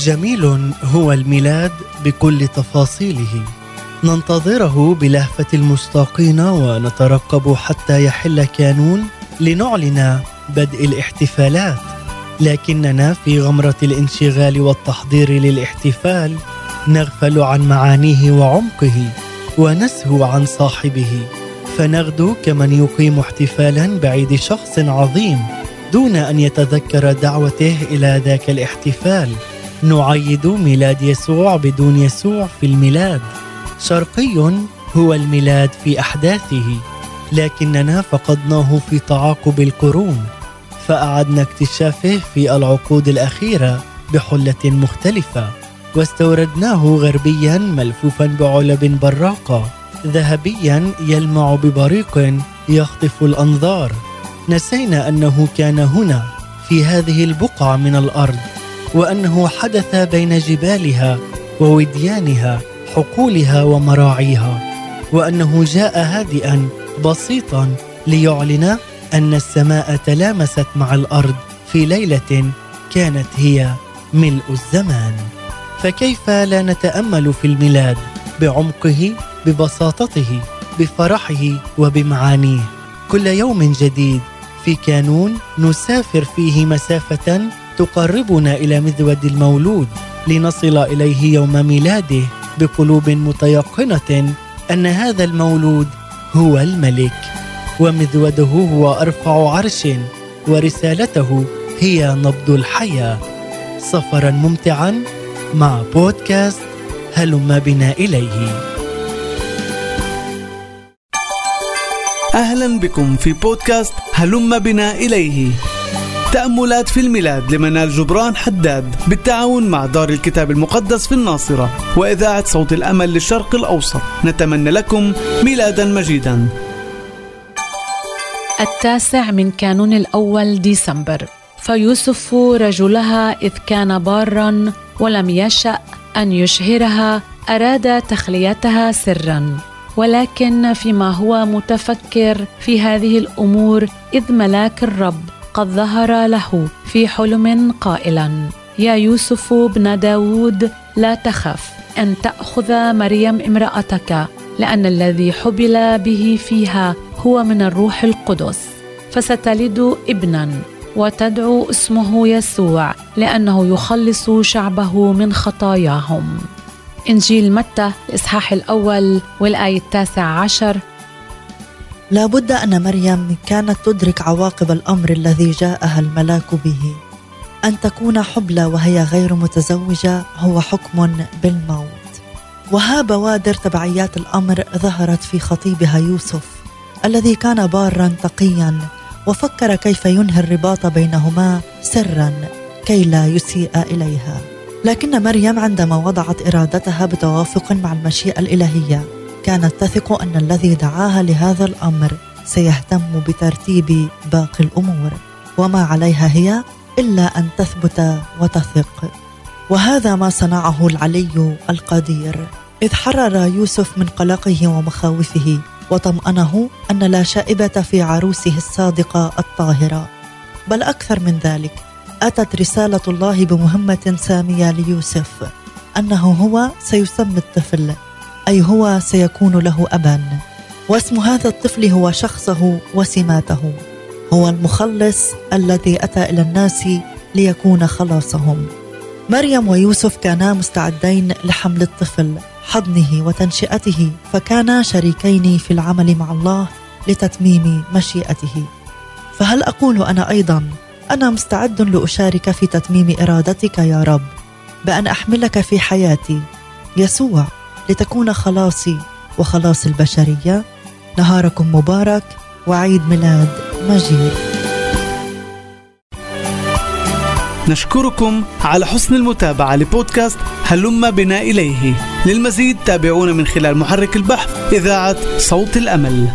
جميل هو الميلاد بكل تفاصيله. ننتظره بلهفة المشتاقين ونترقب حتى يحل كانون لنعلن بدء الاحتفالات. لكننا في غمرة الانشغال والتحضير للاحتفال نغفل عن معانيه وعمقه ونسهو عن صاحبه. فنغدو كمن يقيم احتفالا بعيد شخص عظيم دون أن يتذكر دعوته إلى ذاك الاحتفال. نعيد ميلاد يسوع بدون يسوع في الميلاد. شرقي هو الميلاد في أحداثه لكننا فقدناه في تعاقب القرون فأعدنا اكتشافه في العقود الأخيرة بحلة مختلفة واستوردناه غربيا ملفوفا بعلب براقة ذهبيا يلمع ببريق يخطف الأنظار. نسينا أنه كان هنا في هذه البقعة من الأرض. وأنه حدث بين جبالها ووديانها حقولها ومراعيها وأنه جاء هادئا بسيطا ليعلن أن السماء تلامست مع الأرض في ليلة كانت هي ملء الزمان. فكيف لا نتأمل في الميلاد بعمقه ببساطته بفرحه وبمعانيه؟ كل يوم جديد في كانون نسافر فيه مسافة تقربنا إلى مذود المولود لنصل إليه يوم ميلاده بقلوب متيقنة أن هذا المولود هو الملك ومذوده هو أرفع عرش ورسالته هي نبض الحياة. سفرا ممتعا مع بودكاست هلم بنا إليه. أهلا بكم في بودكاست هلم بنا إليه. تأملات في الميلاد لمنال جبران حداد بالتعاون مع دار الكتاب المقدس في الناصرة وإذاعة صوت الأمل للشرق الأوسط. نتمنى لكم ميلادا مجيدا. التاسع من كانون الأول ديسمبر. فيوسف رجلها إذ كان بارا ولم يشأ أن يشهرها أراد تخليتها سرا. ولكن فيما هو متفكر في هذه الأمور إذ ملاك الرب قد ظهر له في حلم قائلا يا يوسف ابن داود لا تخف أن تأخذ مريم امرأتك لأن الذي حبل به فيها هو من الروح القدس فستلد ابنا وتدعو اسمه يسوع لأنه يخلص شعبه من خطاياهم. إنجيل متى الإصحاح الأول والآية التاسع عشر لابد أن مريم كانت تدرك عواقب الأمر الذي جاءها الملاك به. أن تكون حبلى وهي غير متزوجة هو حكم بالموت. وها بوادر تبعيات الأمر ظهرت في خطيبها يوسف الذي كان بارا تقيا وفكر كيف ينهي الرباط بينهما سرا كي لا يسيء إليها. لكن مريم عندما وضعت إرادتها بتوافق مع المشيئة الإلهية كانت تثق أن الذي دعاها لهذا الأمر سيهتم بترتيب باقي الأمور وما عليها هي إلا أن تثبت وتثق. وهذا ما صنعه العلي القدير. إذ حرر يوسف من قلقه ومخاوفه وطمأنه أن لا شائبة في عروسه الصادقة الطاهرة. بل أكثر من ذلك أتت رسالة الله بمهمة سامية ليوسف أنه هو سيسمي الطفل. أي هو سيكون له أبا. واسم هذا الطفل هو شخصه وسماته. هو المخلص الذي أتى إلى الناس ليكون خلاصهم. مريم ويوسف كانا مستعدين لحمل الطفل حضنه وتنشئته فكانا شريكين في العمل مع الله لتتميم مشيئته. فهل أقول أنا أيضا أنا مستعد لأشارك في تتميم إرادتك يا رب؟ بأن أحملك في حياتي. يسوع. لتكون خلاصي وخلاص البشرية. نهاركم مبارك وعيد ميلاد مجيد. نشكركم على حسن المتابعة لبودكاست هلم بنا إليه. للمزيد تابعونا من خلال محرك البحث إذاعة صوت الأمل.